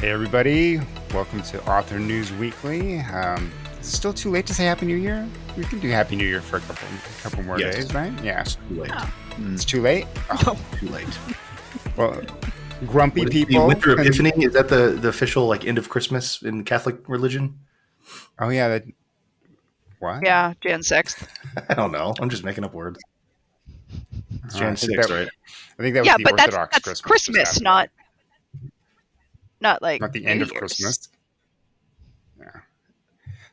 Hey, everybody. Welcome to Author News Weekly. Um, is it still too late to say Happy New Year? We can do Happy New Year for a couple, couple more Yes. days, right? Yeah. It's Too late. It's too late? Oh, Too late. well, grumpy What is the people. Winter can- Epiphany is that the, the official like end of Christmas in Catholic religion? Oh, yeah. That, what? Yeah, Jan 6th. I don't know. I'm just making up words. It's Jan 6th, right? I think that was Yeah, the but Orthodox that's Christmas. Christmas, not not like not the end New of Christmas. Yeah.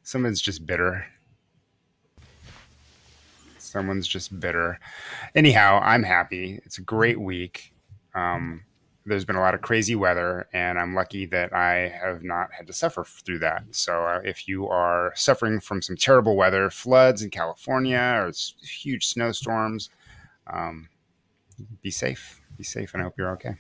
Someone's just bitter. Someone's just bitter. Anyhow, I'm happy. It's a great week. Um, there's been a lot of crazy weather, and I'm lucky that I have not had to suffer through that. So, uh, if you are suffering from some terrible weather, floods in California or huge snowstorms, um, be safe. Be safe, and I hope you're okay.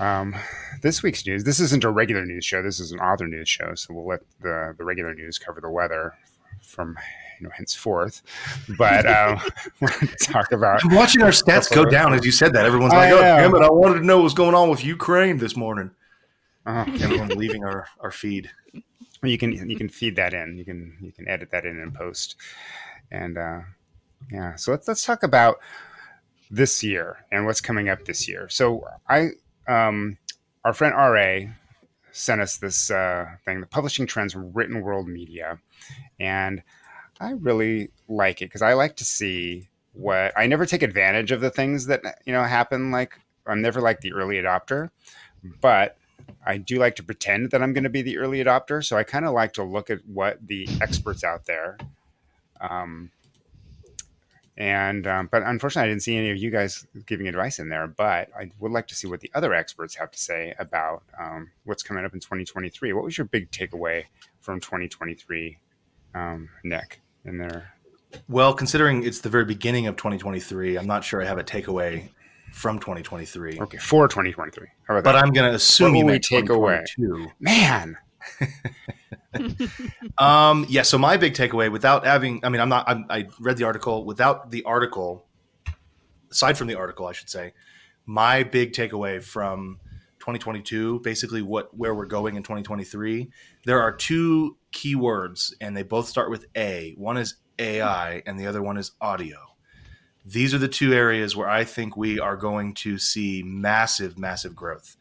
Um, this week's news. This isn't a regular news show. This is an author news show. So we'll let the the regular news cover the weather from you know henceforth. But um, we're going to talk about. I'm watching our stats go down as you said that. Everyone's like, I oh, damn it. I wanted to know what's going on with Ukraine this morning. Uh, Everyone leaving our, our feed. you can you can feed that in. You can you can edit that in and post. And uh, yeah, so let's let's talk about this year and what's coming up this year. So I um, our friend Ra sent us this uh, thing, the publishing trends from Written Word Media, and I really like it because I like to see what I never take advantage of the things that you know happen. Like I'm never like the early adopter, but I do like to pretend that I'm going to be the early adopter. So I kind of like to look at what the experts out there. Um, and um, but unfortunately, I didn't see any of you guys giving advice in there. But I would like to see what the other experts have to say about um, what's coming up in 2023. What was your big takeaway from 2023, um, Nick? In there, Well, considering it's the very beginning of 2023, I'm not sure I have a takeaway from 2023. okay, for 2023. How about But? I'm going to assume What you we take away? Man, Um, yeah. So my big takeaway, without having, I mean, I'm not. I'm, I read the article. Without the article, aside from the article, I should say, my big takeaway from 2022, basically what where we're going in 2023, there are two key words, and they both start with A. One is AI, and the other one is audio. These are the two areas where I think we are going to see massive, massive growth.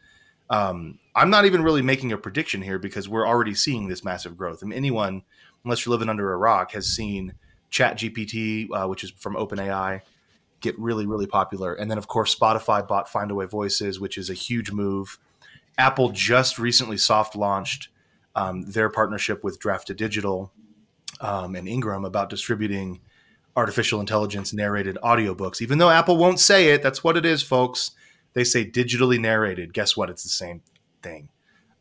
Um, I'm not even really making a prediction here because we're already seeing this massive growth. I mean, anyone, unless you're living under a rock, has seen ChatGPT, uh, which is from OpenAI, get really, really popular. And then, of course, Spotify bought Findaway Voices, which is a huge move. Apple just recently soft launched um, their partnership with Draft2Digital um, and Ingram about distributing artificial intelligence narrated audiobooks. Even though Apple won't say it, that's what it is, folks. They say digitally narrated. Guess what? It's the same thing.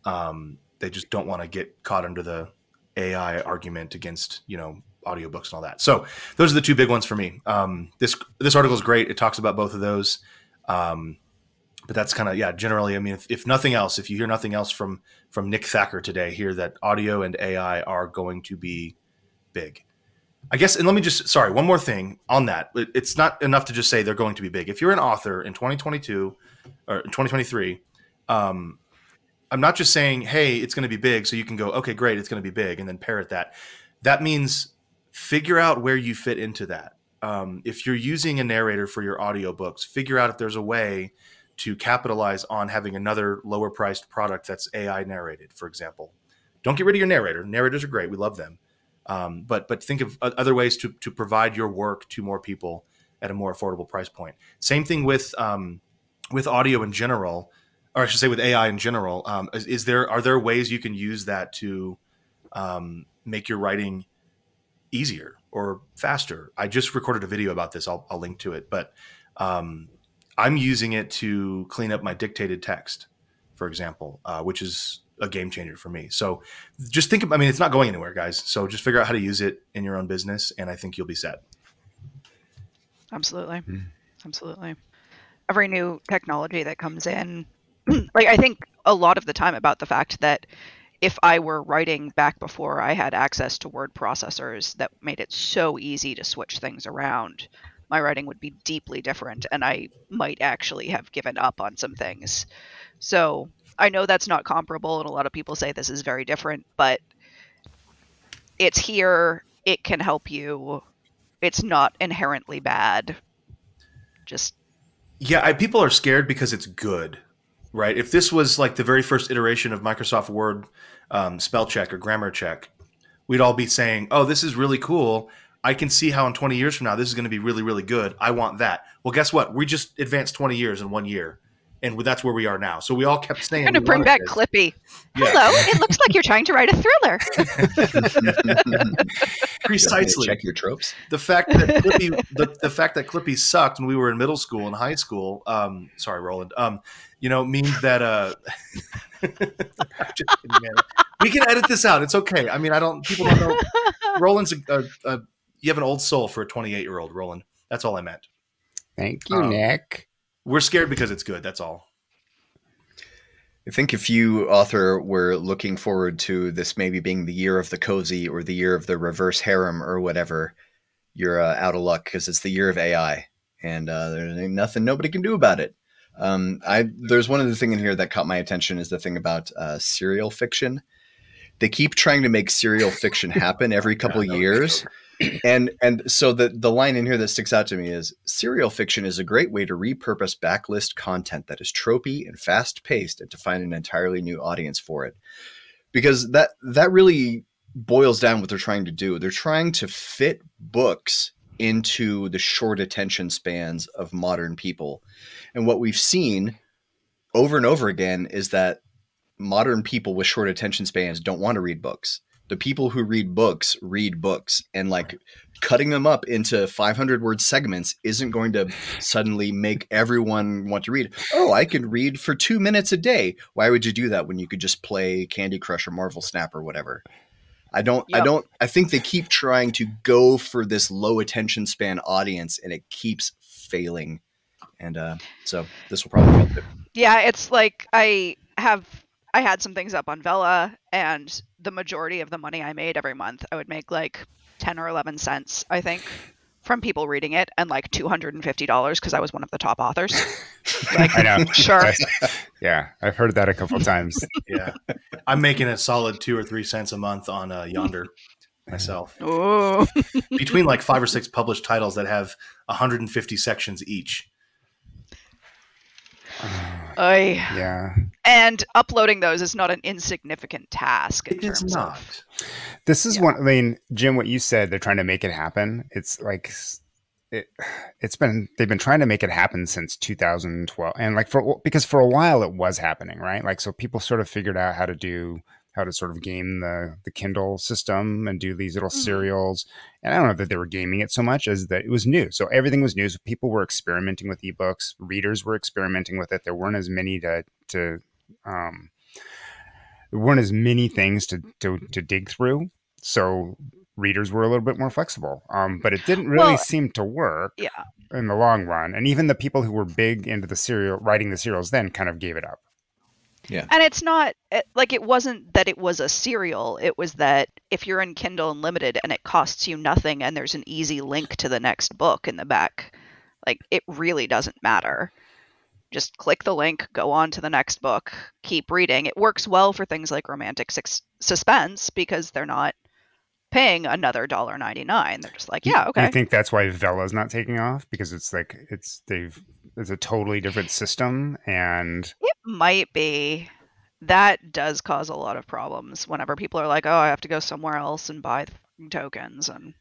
Um, they just don't want to get caught under the AI argument against you know audiobooks and all that. So those are the two big ones for me. Um, this this article is great. It talks about both of those. Um, but that's kind of yeah. Generally, I mean, if, if nothing else, if you hear nothing else from from Nick Thacker today, hear that audio and AI are going to be big. I guess, and let me just sorry, one more thing on that. It- It's not enough to just say they're going to be big. If you're an author in 2022 or 2023, um, I'm not just saying, hey, it's going to be big, so you can go, okay, great, it's going to be big, and then parrot that. That means figure out where you fit into that. Um, if you're using a narrator for your audiobooks, figure out if there's a way to capitalize on having another lower priced product that's AI narrated, for example. Don't get rid of your narrator. Narrators are great. We love them. Um, but but think of other ways to, to provide your work to more people at a more affordable price point. Same thing with um, with audio in general, or I should say with AI in general. Um, is, is there are there ways you can use that to um, make your writing easier or faster? I just recorded a video about this. I'll, I'll link to it, but um, I'm using it to clean up my dictated text, for example, uh, which is a game changer for me. So just think. Of, I mean, it's not going anywhere, guys. So just figure out how to use it in your own business, and I think you'll be set. Absolutely. Hmm. Absolutely. Every new technology that comes in, like I think a lot of the time about the fact that if I were writing back before I had access to word processors that made it so easy to switch things around, my writing would be deeply different and I might actually have given up on some things. So I know that's not comparable, and a lot of people say this is very different, but it's here. It can help you. It's not inherently bad. Just Yeah, I, people are scared because it's good, right? If this was like the very first iteration of Microsoft Word um, spell check or grammar check, we'd all be saying, "Oh, this is really cool. I can see how in 20 years from now this is going to be really, really good. I want that." Well, guess what? We just advanced 20 years in one year, and that's where we are now. So we all kept saying, going to bring back this. Clippy. Yeah. Hello, it looks like you're trying to write a thriller. Precisely. Check your tropes. the fact that Clippy, the, the fact that Clippy sucked when we were in middle school and high school. Um, sorry, Roland. Um, you know, means that uh, kidding, we can edit this out. It's okay. I mean, I don't. People don't know. Roland's a, a, a you have an old soul for a 28 year old, Roland. That's all I meant. Thank you, Um, Nick. We're scared because it's good. That's all. I think if you author were looking forward to this maybe being the year of the cozy or the year of the reverse harem or whatever, you're uh, out of luck because it's the year of AI, and uh, there ain't nothing nobody can do about it. Um, I there's one other thing in here that caught my attention is the thing about uh, serial fiction. They keep trying to make serial fiction happen every couple of years, and and so the the line in here that sticks out to me is serial fiction is a great way to repurpose backlist content that is tropey and fast paced and to find an entirely new audience for it. Because that that really boils down what they're trying to do. They're trying to fit books into the short attention spans of modern people. And what we've seen over and over again is that modern people with short attention spans don't want to read books the people who read books read books and like cutting them up into 500 word segments isn't going to suddenly make everyone want to read. Oh i can read for two minutes a day. Why would you do that when you could just play candy crush or marvel snap or whatever? I don't i don't i think they keep trying to go for this low attention span audience and it keeps failing. And uh, so this will probably fail too. Yeah, it's like I have I had some things up on Vella, and the majority of the money I made every month, I would make like ten or eleven cents, I think, from people reading it, and like two hundred and fifty dollars because I was one of the top authors. Like, I know. sure. I- yeah, I've heard that a couple times. Yeah, I'm making a solid two or three cents a month on uh, Yonder myself. Ooh. Between like five or six published titles that have 150 sections each. Oy. yeah. And uploading those is not an insignificant task. In It is not. Of, This is Yeah. one. I mean, Jim, what you said, they're trying to make it happen. It's like it. It's been they've been trying to make it happen since 2012, and like for because for a while it was happening, right? Like so, people sort of figured out how to do how to sort of game the the Kindle system and do these little Mhm. serials. And I don't know that they were gaming it so much as that it was new. So everything was new. So people were experimenting with ebooks. Readers were experimenting with it. There weren't as many to to um, there weren't as many things to to, to dig through. So readers were a little bit more flexible. Um, but it didn't really Well, seem to work yeah. in the long run. And even the people who were big into the serial writing the serials then kind of gave it up. And it's not like it wasn't that it was a serial. It was that if you're in Kindle Unlimited and it costs you nothing and there's an easy link to the next book in the back, like it really doesn't matter. Just click the link, go on to the next book, keep reading. It works well for things like romantic sus- suspense because they're not paying another dollar ninety nine. They're just like, yeah, okay. I think that's why Vella's not taking off because it's like it's they've it's a totally different system and It might be. That does cause a lot of problems whenever people are like, "Oh, I have to go somewhere else and buy the f***ing tokens." And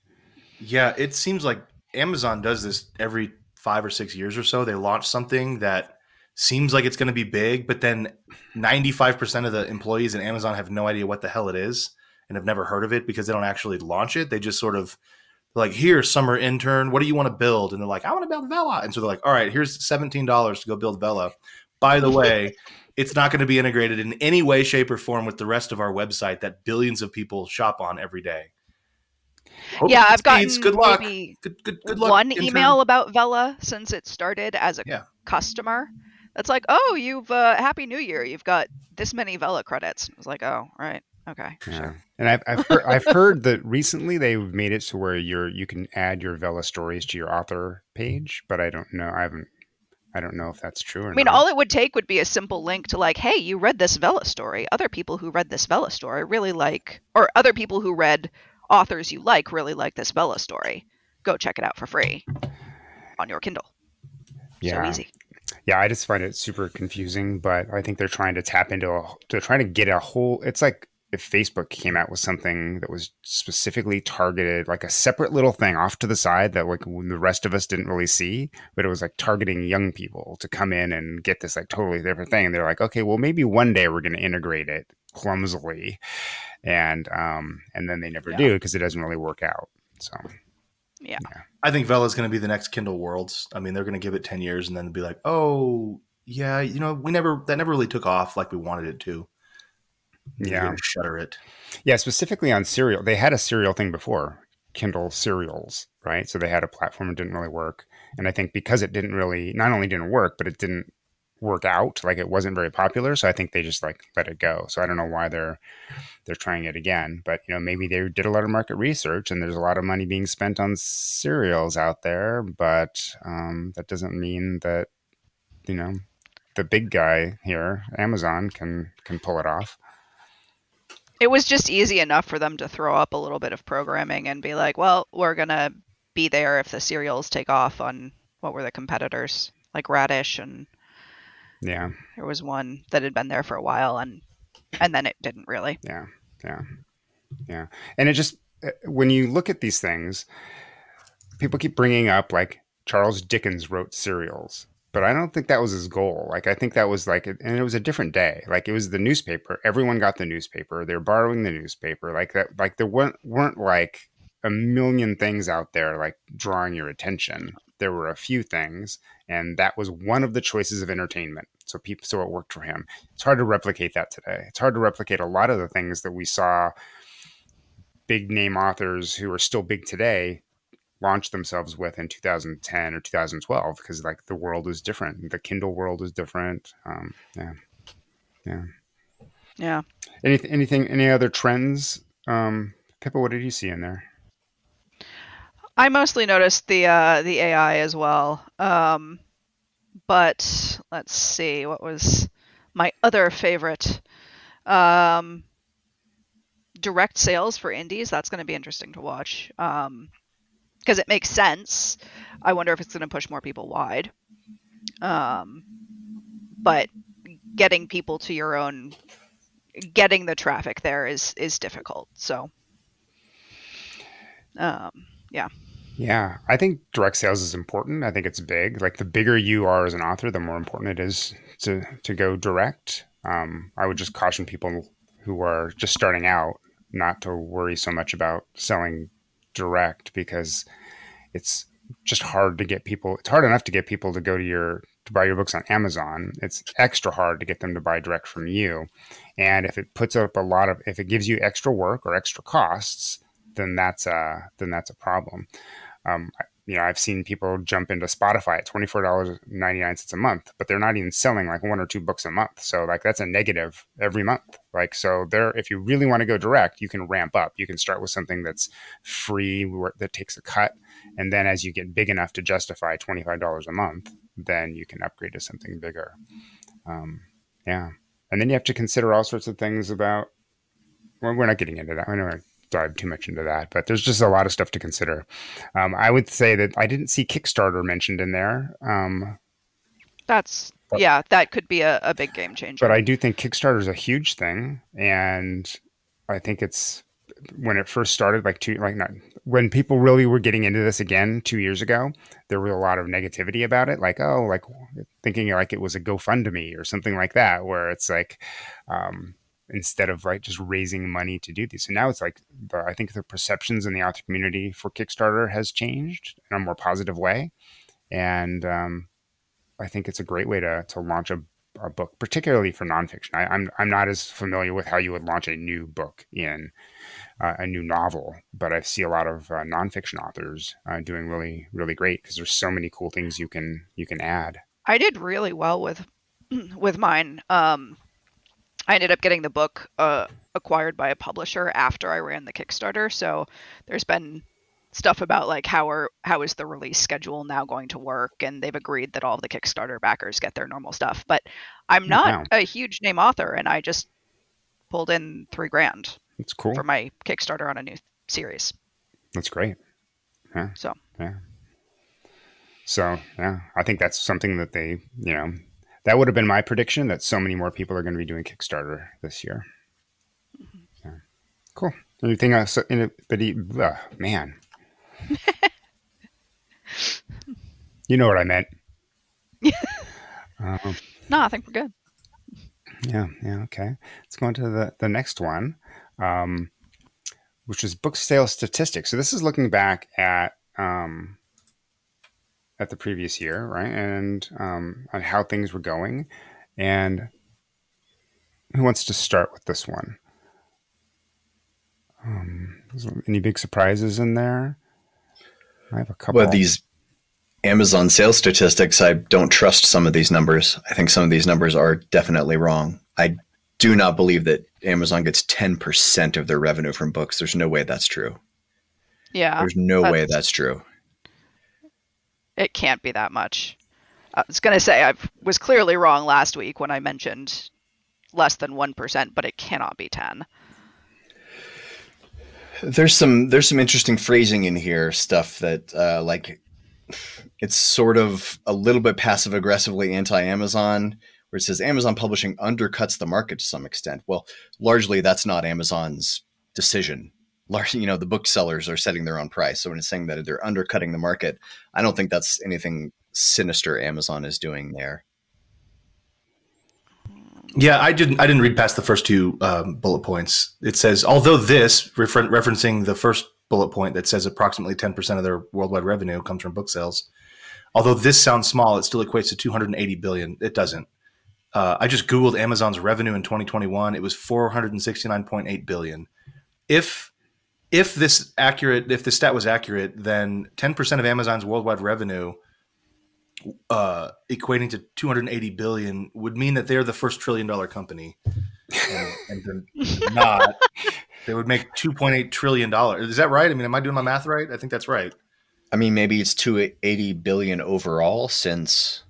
Yeah, it seems like Amazon does this every five or six years or so. They launch something that seems like it's going to be big, but then 95% of the employees in Amazon have no idea what the hell it is and have never heard of it because they don't actually launch it. They just sort of like, here, summer intern, what do you want to build? And they're like, I want to build Vella. And so they're like, all right, here's $17 to go build Vella. By the way, it's not going to be integrated in any way, shape, or form with the rest of our website that billions of people shop on every day. Hope yeah, I've gotten good luck. maybe Good, good, good luck. one intern. email about Vella since it started as a Yeah. customer. That's like, "Oh, you've uh, Happy New Year. You've got this many Vella credits." I was like, "Oh, right, okay, Yeah. sure." And I've I've heard, I've heard that recently they've made it to where you're you can add your Vella stories to your author page, but I don't know. I haven't I don't know if that's true or I mean, not. all it would take would be a simple link to like, hey, you read this Vella story. Other people who read this Vella story really like, or other people who read authors you like really like this Vella story. Go check it out for free on your Kindle. yeah. So easy. Yeah, I just find it super confusing, but I think they're trying to tap into a, they're trying to get a whole, it's like if Facebook came out with something that was specifically targeted, like a separate little thing off to the side that like the rest of us didn't really see, but it was like targeting young people to come in and get this like totally different thing. And they're like, okay, well maybe one day we're going to integrate it clumsily, and um and then they never Yeah. do because it doesn't really work out. So Yeah. I think Vella's going to be the next Kindle Worlds. I mean, they're going to give it 10 years and then be like, oh, yeah, you know, we never, that never really took off like we wanted it to. Yeah, Shutter it. Yeah, specifically on serial. They had a serial thing before, Kindle serials, right? So they had a platform that didn't really work. And I think because it didn't really not only didn't work, but it didn't work out, like it wasn't very popular. So I think they just like let it go. So I don't know why they're they're trying it again. But you know, maybe they did a lot of market research and there's a lot of money being spent on serials out there, but um, that doesn't mean that, you know, the big guy here, Amazon, can can pull it off. It was just easy enough for them to throw up a little bit of programming and be like, well, we're going to be there if the serials take off on what were the competitors, like Radish, and Yeah. there was one that had been there for a while, and and then it didn't really. Yeah, yeah, yeah. And it just uh, when you look at these things, people keep bringing up like Charles Dickens wrote serials, but I don't think that was his goal. Like I think that was like, and it was a different day. Like it was the newspaper. Everyone got the newspaper. They're borrowing the newspaper. Like that. Like there weren't weren't like a million things out there like drawing your attention. There were a few things, and that was one of the choices of entertainment. So people, so it worked for him. It's hard to replicate that today. It's hard to replicate a lot of the things that we saw big name authors who are still big today launch themselves with in 2010 or 2012 because like the world is different. The Kindle world is different. Um, yeah, yeah. Yeah. Any, anything? Any other trends? Um, Pippa, what did you see in there? I mostly noticed the uh, the AI as well. Um, but let's see, what was my other favorite? Um, direct sales for indies. That's going to be interesting to watch because it makes sense. I wonder if it's going to push more people wide. Um, but getting people to your own, getting the traffic there is is difficult. So, um, yeah. Yeah, I think direct sales is important. I think it's big. Like the bigger you are as an author, the more important it is to to go direct. Um, I would just caution people who are just starting out not to worry so much about selling direct because it's just hard to get people. It's hard enough to get people to go to your to buy your books on Amazon. It's extra hard to get them to buy direct from you. And if it puts up a lot of, if it gives you extra work or extra costs, then that's a then that's a problem. Um, you know, I've seen people jump into Shopify at twenty four dollars ninety nine cents a month, but they're not even selling like one or two books a month. So like that's a negative every month. Like so, there, if you really want to go direct, you can ramp up. You can start with something that's free that takes a cut, and then as you get big enough to justify twenty five dollars a month, then you can upgrade to something bigger. Um, yeah, and then you have to consider all sorts of things about. Well, we're not getting into that. I to dive too much into that, but there's just a lot of stuff to consider. Um, I would say that I didn't see Kickstarter mentioned in there, um, That's But- yeah, that could be a, a big game changer. but I do think Kickstarter is a huge thing, and I think it's when it first started, like two, like not when people really were getting into this again two years ago. There was a lot of negativity about it, like oh, like thinking like it was a GoFundMe or something like that, where it's like. Um, instead of right just raising money to do these. So now it's like I think the perceptions in the author community for Kickstarter has changed in a more positive way, and um, I think it's a great way to to launch a, a book, particularly for nonfiction. I, I'm I'm not as familiar with how you would launch a new book in uh, a new novel, but I see a lot of uh, nonfiction authors uh, doing really really great because there's so many cool things you can you can add. I did really well with with mine. Um, I ended up getting the book uh, acquired by a publisher after I ran the Kickstarter, so there's been stuff about like how are how is the release schedule now going to work and they've agreed that all of the kickstarter backers get their normal stuff but i'm not Wow. a huge name author and i just pulled in three grand It's cool. for my kickstarter on a new series That's great. Yeah. So. yeah. So yeah, I think that's something that they, you know, that would have been my prediction that so many more people are going to be doing Kickstarter this year. Mm-hmm. Cool. Anything else? Anybody? Uh, man. you know what I meant. um, no i think we're good yeah, yeah, okay. Let's go on to the, the next one, um, which is book sales statistics. So this is looking back at um, at the previous year, right, and um, on how things were going. And who wants to start with this one? Um, is there any big surprises in there? I have a couple. Well, these Amazon sales statistics, I don't trust some of these numbers. I think some of these numbers are definitely wrong. I do not believe that Amazon gets 10% of their revenue from books. There's no way that's true. yeah There's no way that's- that's true. It can't be that much i was going to say i was clearly wrong last week when i mentioned less than 1% but it cannot be 10 There's some there's some interesting phrasing in here, stuff that uh, like it's sort of a little bit passive aggressively anti-Amazon, where it says Amazon publishing undercuts the market to some extent. Well, largely that's not Amazon's decision. Largely, you know, the booksellers are setting their own price. So when it's saying that they're undercutting the market, I don't think that's anything sinister Amazon is doing there. Yeah, I didn't. I didn't read past the first two um, bullet points. It says, although this refer- referencing the first bullet point that says approximately ten percent of their worldwide revenue comes from book sales. Although this sounds small, it still equates to two hundred and eighty billion. It doesn't. Uh, I just googled Amazon's revenue in 2021. It was 469.8 billion. If if this accurate, if this stat was accurate, then 10% of Amazon's worldwide revenue uh, equating to 280 billion would mean that they're the first trillion dollar company, and, and they're not. They would make 2.8 trillion dollars. Is that right? I mean, am I doing my math right? I think that's right. I mean, maybe it's 280 billion overall since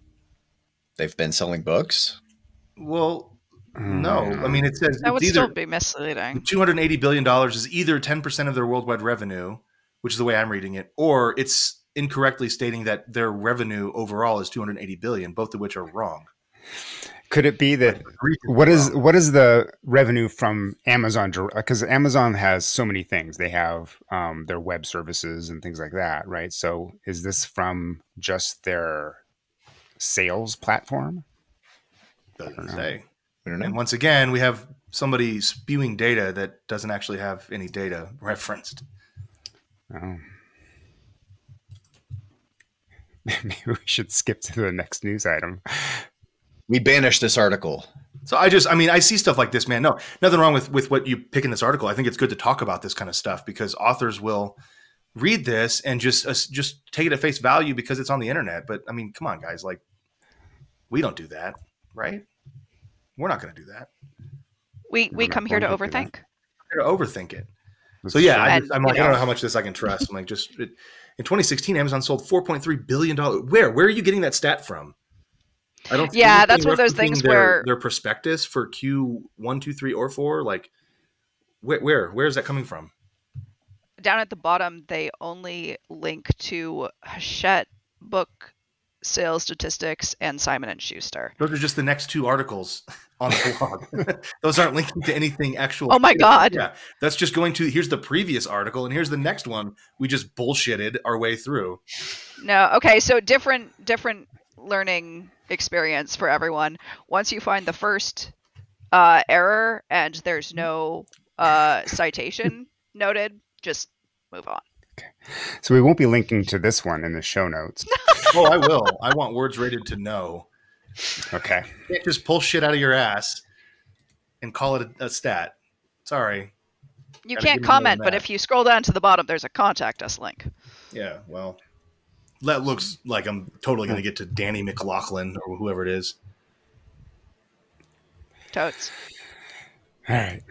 they've been selling books. Well, no. I mean, it says that would it's still be misleading 280 billion dollars is either 10 percent of their worldwide revenue, which is the way I'm reading it, or it's incorrectly stating that their revenue overall is 280 billion, both of which are wrong. Could it be that what is what is the revenue from Amazon? Because Amazon has so many things. They have um, their web services and things like that, right? So is this from just their sales platform? Doesn't know. say. I don't know. And once again, we have somebody spewing data that doesn't actually have any data referenced. Oh. Maybe we should skip to the next news item. We banish this article. So I just, I mean, I see stuff like this, man. No, nothing wrong with with what you pick in this article. I think it's good to talk about this kind of stuff because authors will read this and just uh, just take it at face value because it's on the internet. But I mean, come on, guys, like we don't do that, right? We're not going to do that. we We're we not come here to going to do that. overthink We're to overthink it. So yeah, I, I'm you like, I don't know- know how much this I can trust. I'm like, just it, in 2016, Amazon sold 4.3 billion dollars. Where? Where are you getting that stat from? I don't. Yeah, that's one of those things their, where- their prospectus for Q one, two, three, or four. Like, where? Where, where is that coming from? down at the bottom they only link to Hachette book sales statistics and Simon and Schuster. Those are just the next two articles on the blog. Those aren't linking to anything actual. Oh my god. Yeah, that's just going to here's the previous article and here's the next one. We just bullshitted our way through. No, okay, so different different learning experience for everyone. Once you find the first uh, error and there's no uh, citation noted, just move on. So we won't be linking to this one in the show notes. Oh, I will. I want words rated to know. Okay. You can't just pull shit out of your ass and call it a, a stat. Sorry. You Gotta can't give me more than comment, but if you scroll down to the bottom, there's a contact us link. Yeah, well, that looks like I'm totally going to hmm. get to Danny McLaughlin or whoever it is. Totes. All right.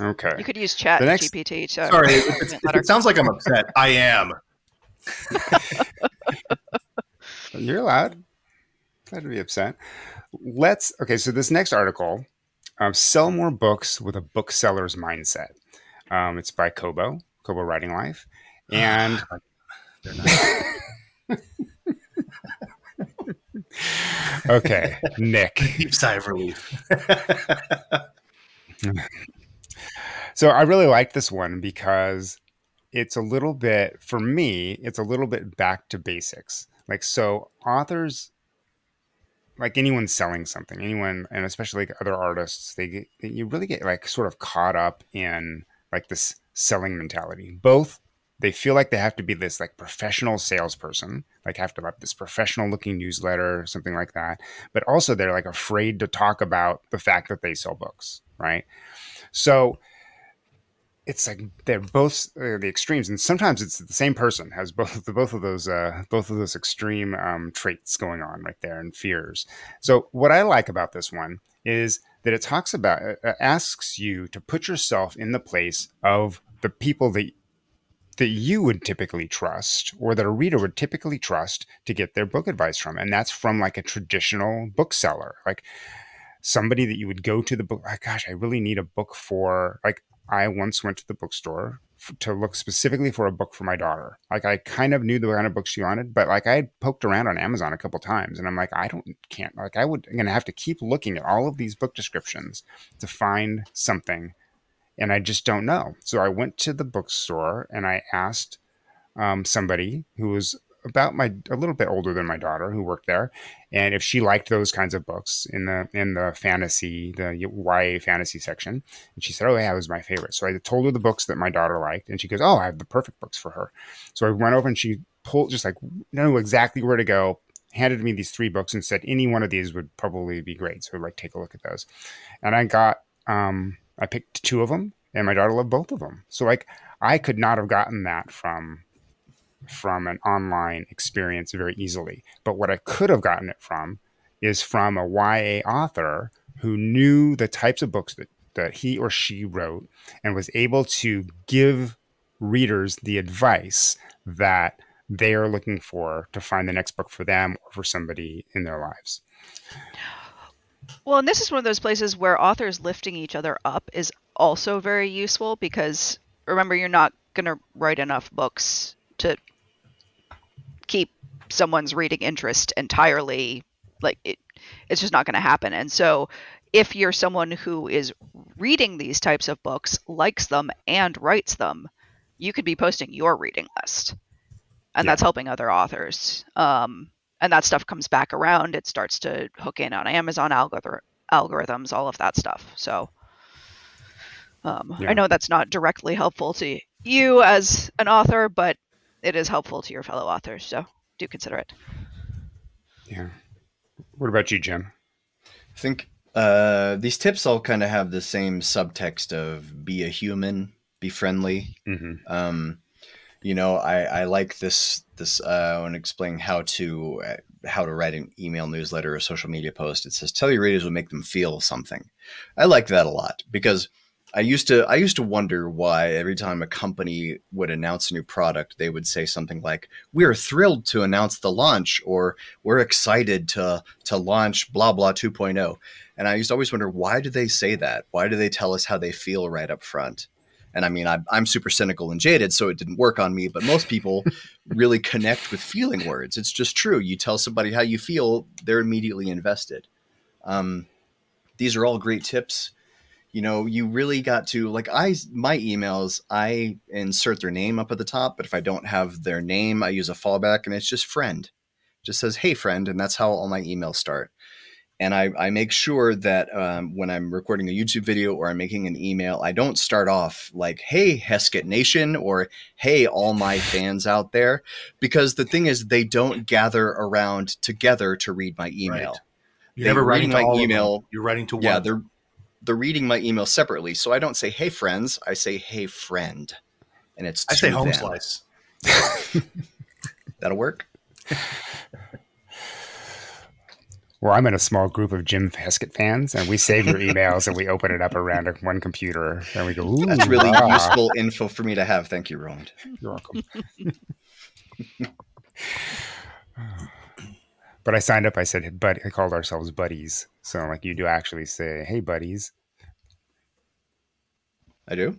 Okay. You could use Chat The next- GPT to. Sorry, it, it, sounds like I'm upset. I am. You're allowed. Glad to be upset. Let's okay. So this next article, um, sell more books with a bookseller's mindset. Um, it's by Kobo, Kobo Writing Life, and They're not- okay, Nick. deep sigh of relief. So I really like this one because it's a little bit for me. It's a little bit back to basics. Like so, authors, like anyone selling something, anyone, and especially like other artists, they get you really get like sort of caught up in like this selling mentality. Both they feel like they have to be this like professional salesperson, like have to have this professional looking newsletter, something like that. But also they're like afraid to talk about the fact that they sell books, right? So it's like they're both uh, the extremes, and sometimes it's the same person has both the both of those uh, both of those extreme um, traits going on right there and fears. So what I like about this one is that it talks about it uh, asks you to put yourself in the place of the people that that you would typically trust or that a reader would typically trust to get their book advice from and that's from like a traditional bookseller like somebody that you would go to the book like, gosh i really need a book for like i once went to the bookstore f- to look specifically for a book for my daughter like i kind of knew the kind of book she wanted but like i had poked around on amazon a couple times and i'm like i don't can't like i would i'm gonna have to keep looking at all of these book descriptions to find something and I just don't know. So I went to the bookstore and I asked um, somebody who was about my a little bit older than my daughter who worked there, and if she liked those kinds of books in the in the fantasy the YA fantasy section, and she said, "Oh yeah, it was my favorite." So I told her the books that my daughter liked, and she goes, "Oh, I have the perfect books for her." So I went over and she pulled just like knew exactly where to go. Handed me these three books and said any one of these would probably be great. So like take a look at those, and I got um, I picked two of them, and my daughter loved both of them. So like I could not have gotten that from from an online experience very easily. But what I could have gotten it from is from a YA author who knew the types of books that that he or she wrote and was able to give readers the advice that they are looking for to find the next book for them or for somebody in their lives. Well, and this is one of those places where authors lifting each other up is also very useful because remember, you're not going to write enough books to keep someone's reading interest entirely. Like, it, it's just not going to happen. And so, if you're someone who is reading these types of books, likes them, and writes them, you could be posting your reading list. And Yeah. that's helping other authors. Um, and that stuff comes back around. It starts to hook in on Amazon algor- algorithms, all of that stuff. So um, Yeah. I know that's not directly helpful to you as an author, but it is helpful to your fellow authors. So do consider it. Yeah. What about you, Jim? I think uh, these tips all kind of have the same subtext of be a human, be friendly. hmm Um, you know, I, I like this this uh, when explaining how to uh, how to write an email newsletter or social media post. It says tell your readers will make them feel something. I like that a lot because I used to I used to wonder why every time a company would announce a new product, they would say something like, "We're thrilled to announce the launch," or "We're excited to to launch blah blah 2.0." And I used to always wonder why do they say that? Why do they tell us how they feel right up front? And I mean, I'm, I'm super cynical and jaded, so it didn't work on me. But most people really connect with feeling words. It's just true. You tell somebody how you feel, they're immediately invested. Um, these are all great tips. You know, you really got to like I my emails. I insert their name up at the top, but if I don't have their name, I use a fallback, and it's just friend. Just says "Hey friend," and that's how all my emails start and I, I make sure that um, when I'm recording a YouTube video or I'm making an email, I don't start off like, hey, Heskett Nation, or hey, all my fans out there, because the thing is, they don't gather around together to read my email. Right. You're They never writing to my all of them. email. You're writing to one. Yeah, they're they're reading my email separately, so I don't say hey friends, I say hey friend, and it's I say to home slice. That'll work. Well, I'm in a small group of Jim Heskett fans, and we save your emails and we open it up around one computer, and we go, Ooh, That's really ah. useful info for me to have. Thank you, Roland. You're welcome. but I signed up. I said, "But I called ourselves buddies." So, like, you do actually say, "Hey, buddies." I do.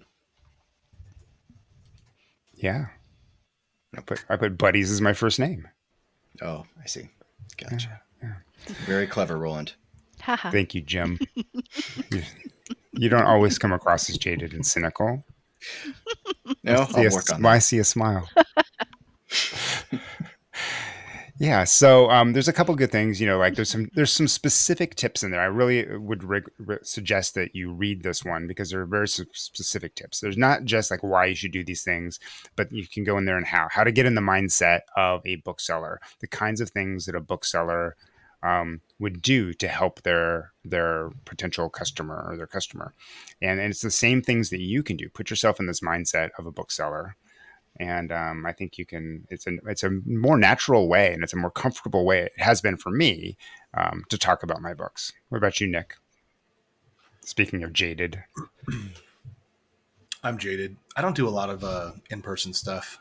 Yeah. I put I put buddies as my first name. Oh, I see. Gotcha. Very clever, Roland. Thank you, Jim. you, you don't always come across as jaded and cynical. No, I'll a- work on I see a smile. yeah, so um, there's a couple good things. You know, like there's some there's some specific tips in there. I really would re- re- suggest that you read this one because there are very specific tips. There's not just like why you should do these things, but you can go in there and how how to get in the mindset of a bookseller, the kinds of things that a bookseller um, would do to help their their potential customer or their customer, and, and it's the same things that you can do. Put yourself in this mindset of a bookseller, and um, I think you can. It's a it's a more natural way, and it's a more comfortable way. It has been for me um, to talk about my books. What about you, Nick? Speaking of jaded, I'm jaded. I don't do a lot of uh, in-person stuff.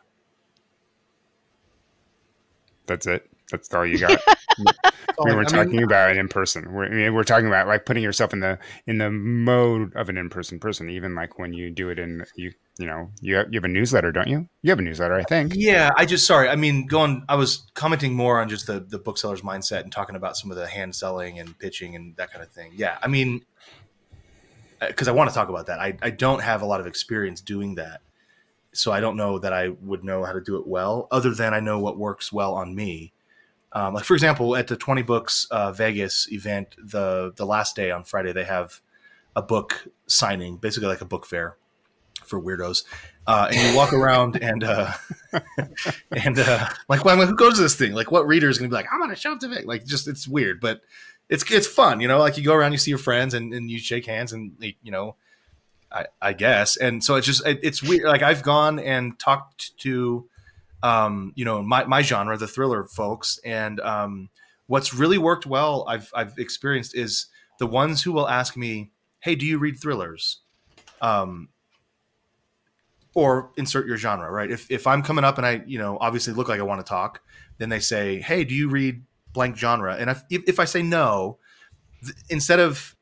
that's it. That's all you got. We were I mean, talking about it in person. We're, I mean, we're talking about like putting yourself in the in the mode of an in person person. Even like when you do it in you you know you have, you have a newsletter, don't you? You have a newsletter, I think. Yeah, I just sorry. I mean, going. I was commenting more on just the the bookseller's mindset and talking about some of the hand selling and pitching and that kind of thing. Yeah, I mean, uh, because I want to talk about that. I I don't have a lot of experience doing that, so I don't know that I would know how to do it well. Other than I know what works well on me. Um, like for example, at the Twenty Books uh, Vegas event, the the last day on Friday, they have a book signing, basically like a book fair for weirdos. Uh, and you walk around and uh, and uh, like, well, who goes to this thing? Like, what reader is going to be like, I'm gonna show up to Vic? Like, just it's weird, but it's it's fun, you know. Like you go around, you see your friends, and, and you shake hands, and you know, I, I guess. And so it's just it, it's weird. Like I've gone and talked to, um, you know, my my genre, the thriller folks, and um, what's really worked well, I've I've experienced is the ones who will ask me, "Hey, do you read thrillers?" Um, or insert your genre, right? If if I'm coming up and I, you know, obviously look like I want to talk, then they say, "Hey, do you read blank genre?" And if if, I say no, th- instead of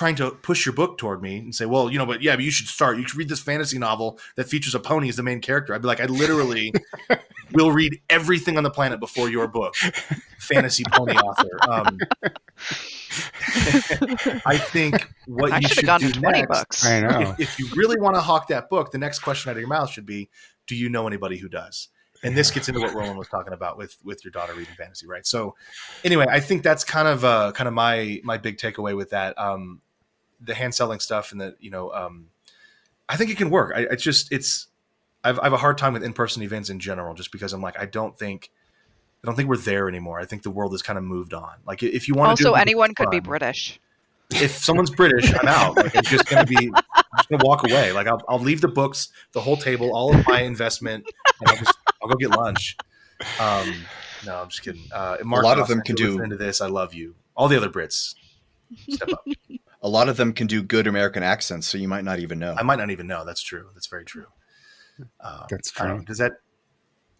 trying to push your book toward me and say, "Well, you know, but yeah, but you should start. You should read this fantasy novel that features a pony as the main character." I'd be like, "I literally will read everything on the planet before your book, fantasy pony author." Um, I think what I you should should have gone do 20 next books. I know. if, if you really want to hawk that book, the next question out of your mouth should be, "Do you know anybody who does?" And this gets into what Roland was talking about with with your daughter reading fantasy, right? So, anyway, I think that's kind of uh, kind of my my big takeaway with that. Um, the hand selling stuff and the you know, um, I think it can work. I it's just it's I've, I have a hard time with in person events in general, just because I'm like I don't think. I don't think we're there anymore. I think the world has kind of moved on. Like if you want to Also, anyone could be British. if someone's British, I'm out. Like, I'm just gonna be, I'm just gonna walk away. Like I'll, I'll leave the books, the whole table, all of my investment, and I'll just, I'll go get lunch. Um, no, I'm just kidding. Uh, Mark A lot of them can do- into this. I love you. All the other Brits, step up. A lot of them can do good American accents, so you might not even know. I might not even know. That's true. That's very true. Uh, That's I don't know. true. Does that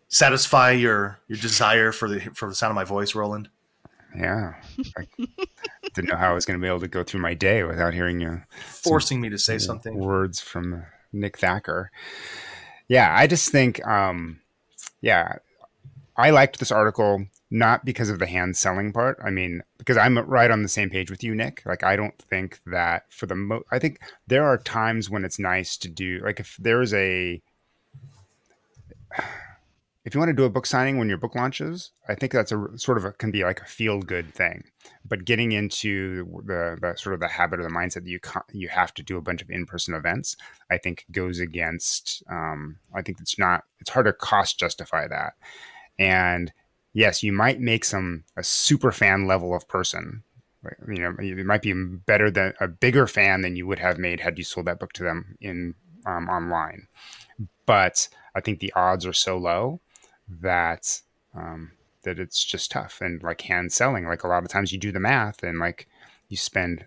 satisfy your your desire for the for the sound of my voice, Roland? Yeah. I didn't know how I was going to be able to go through my day without hearing you Forcing me to say something. words from Nick Thacker. Yeah, I just think, um, yeah, I liked this article not because of the hand selling part. I mean, because I'm right on the same page with you, Nick. Like, I don't think that for the mo, I think there are times when it's nice to do, like, if there's a, if you want to do a book signing when your book launches, I think that's a sort of a, can be like a feel good thing. But getting into the, the sort of the habit or the mindset that you you have to do a bunch of in person events, I think goes against. Um, I think it's not. It's hard to cost justify that. And yes, you might make some a super fan level of person. You know, it might be better than a bigger fan than you would have made had you sold that book to them in um, online. But I think the odds are so low that um, that it's just tough and like hand selling. Like a lot of times you do the math and like you spend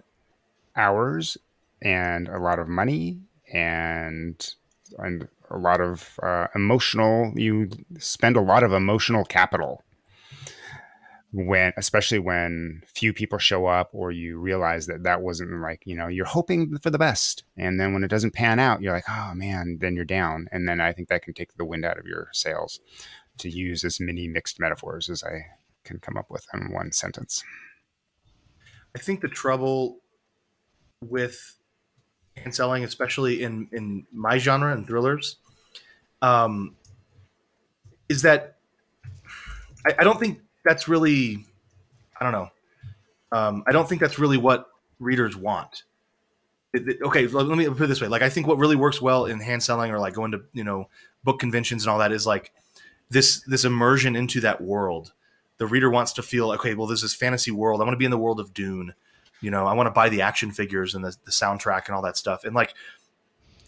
hours and a lot of money and and a lot of uh, emotional you spend a lot of emotional capital when especially when few people show up or you realize that that wasn't like you know you're hoping for the best. And then when it doesn't pan out you're like oh man then you're down. And then i think that can take the wind out of your sails to use as many mixed metaphors as i can come up with in one sentence. I think the trouble with hand selling especially in in my genre and thrillers um is that I, I don't think that's really I don't know. Um, I don't think that's really what readers want. It, it, okay, let me put it this way: like I think what really works well in hand selling or like going to you know book conventions and all that is like this this immersion into that world. The reader wants to feel okay. Well, this fantasy world. I want to be in the world of Dune. You know, I want to buy the action figures and the, the soundtrack and all that stuff. And like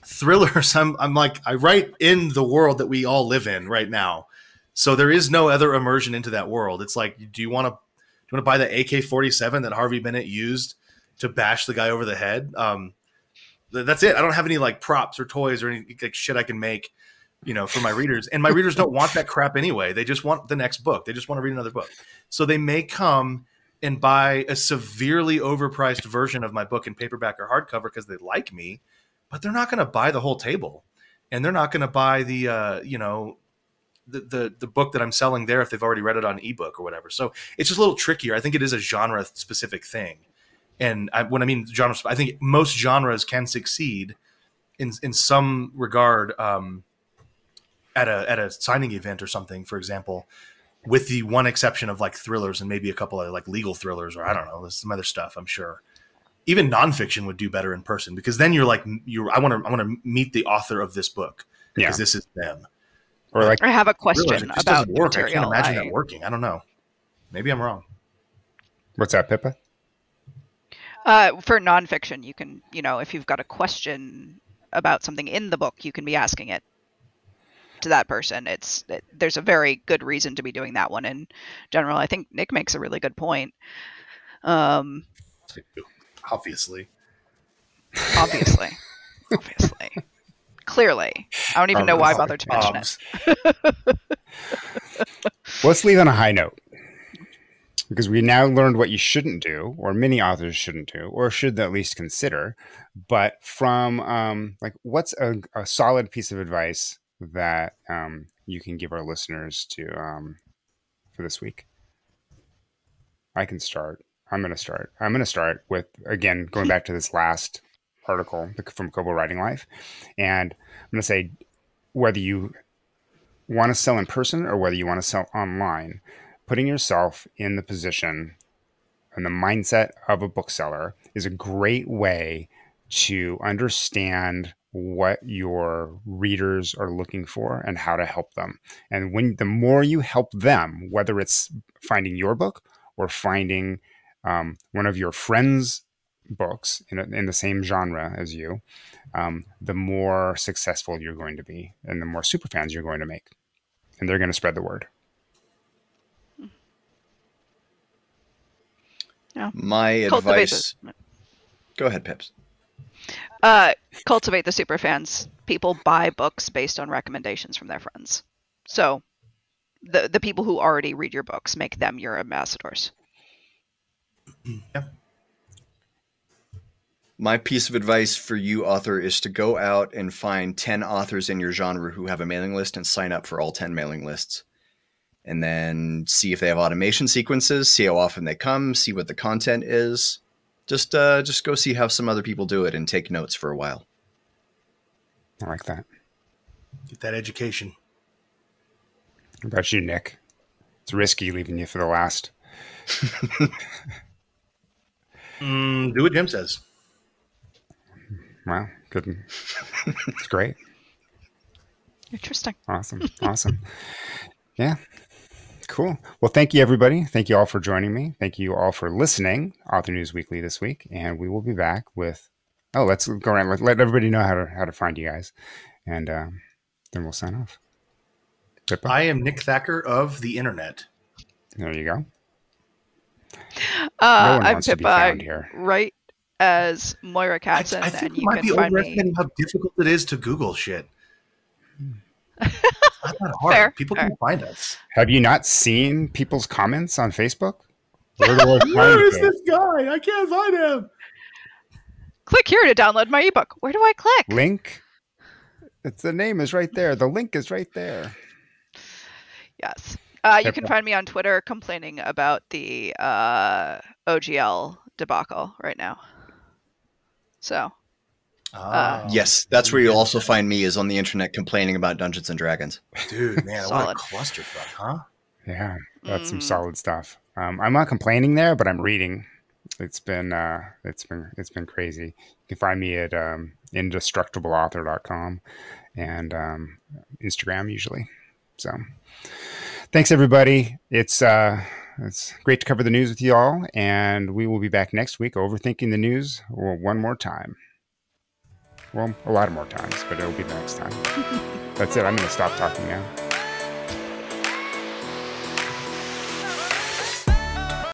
thrillers, I'm I'm like I write in the world that we all live in right now. So there is no other immersion into that world. It's like, do you want to do you want to buy the AK forty seven that Harvey Bennett used to bash the guy over the head? Um, that's it. I don't have any like props or toys or any like shit I can make, you know, for my readers. And my readers don't want that crap anyway. They just want the next book. They just want to read another book. So they may come and buy a severely overpriced version of my book in paperback or hardcover because they like me, but they're not going to buy the whole table, and they're not going to buy the uh, you know the, the, the book that I'm selling there if they've already read it on ebook or whatever. So it's just a little trickier. I think it is a genre specific thing. And I, when I mean genre, I think most genres can succeed in in some regard um, at a at a signing event or something. For example, with the one exception of like thrillers and maybe a couple of like legal thrillers or I don't know, there's some other stuff. I'm sure. Even nonfiction would do better in person because then you're like you. I want to I want to meet the author of this book because Yeah. this is them. Or like I have a question Realize it just about doesn't work. I can't imagine I- that working. I don't know. Maybe I'm wrong. what's that pippa Uh, for nonfiction, you can, you know, if you've got a question about something in the book, you can be asking it to that person. It's it, there's a very good reason to be doing that one in general. I think Nick makes a really good point. Um, Obviously. obviously, obviously, clearly, I don't even know why I bothered to mention it. Let's leave on a high note. Because we now learned what you shouldn't do or many authors shouldn't do or should at least consider. But from um, like what's a, a solid piece of advice that um, you can give our listeners to um, for this week? I can start. I'm going to start. I'm going to start with again going back to this last article from Kobo Writing Life, and I'm going to say whether you want to sell in person or whether you want to sell online, putting yourself in the position and the mindset of a bookseller is a great way to understand what your readers are looking for and how to help them. And when the more you help them, whether it's finding your book or finding um, one of your friends' books in, in the same genre as you, um, the more successful you're going to be and the more super fans you're going to make. And they're going to spread the word. My Cultivate advice. the, Go ahead, Pips. uh, cultivate the super fans. People buy books based on recommendations from their friends. So, the the people who already read your books make them your ambassadors. My piece of advice for you, author, is to go out and find 10 authors in your genre who have a mailing list and sign up for all 10 mailing lists. And then see if they have automation sequences, see how often they come, see what the content is. Just uh, just go see how some other people do it and take notes for a while. I like that. Get that education. What about you, Nick? It's risky leaving you for the last. Mm, do what Jim says. Wow, good. it's great. Interesting. Awesome. Awesome. yeah. Cool. Well, thank you, everybody. Thank you all for joining me. Thank you all for listening, Author News Weekly this week. And we will be back with, oh, let's go around. Let, let everybody know how to, how to find you guys. And um, then we'll sign off. Pippa? I am Nick Thacker of the internet. There you go. Uh, no one I'm wants to be Pippa. found here. Right as Moira I, Katzen, I think and you might can be find me. overestimating how difficult it is to Google shit. It's not that hard. Fair, People fair. can find us. Have you not seen people's comments on Facebook? Where do Where is it? this guy? I can't find him. Click here to download my ebook. Where do I click? Link. It's the name is right there. The link is right there. Yes. Uh, you can find me on Twitter complaining about the uh, OGL debacle right now. So, Ah, Yes, that's where you'll also find me is on the internet complaining about Dungeons and Dragons. dude, man, what Solid. a clusterfuck, huh? Yeah, that's some Mhm. solid stuff. Um, I'm not complaining there, but I'm reading. It's been uh, it's been it's been crazy. You can find me at um, indestructibleauthor.com and um, Instagram usually. So, thanks everybody. It's uh, it's great to cover the news with you all, and we will be back next week overthinking the news one more time. Well, a lot of more times, but it'll be the next time. That's it. I'm going to stop talking now.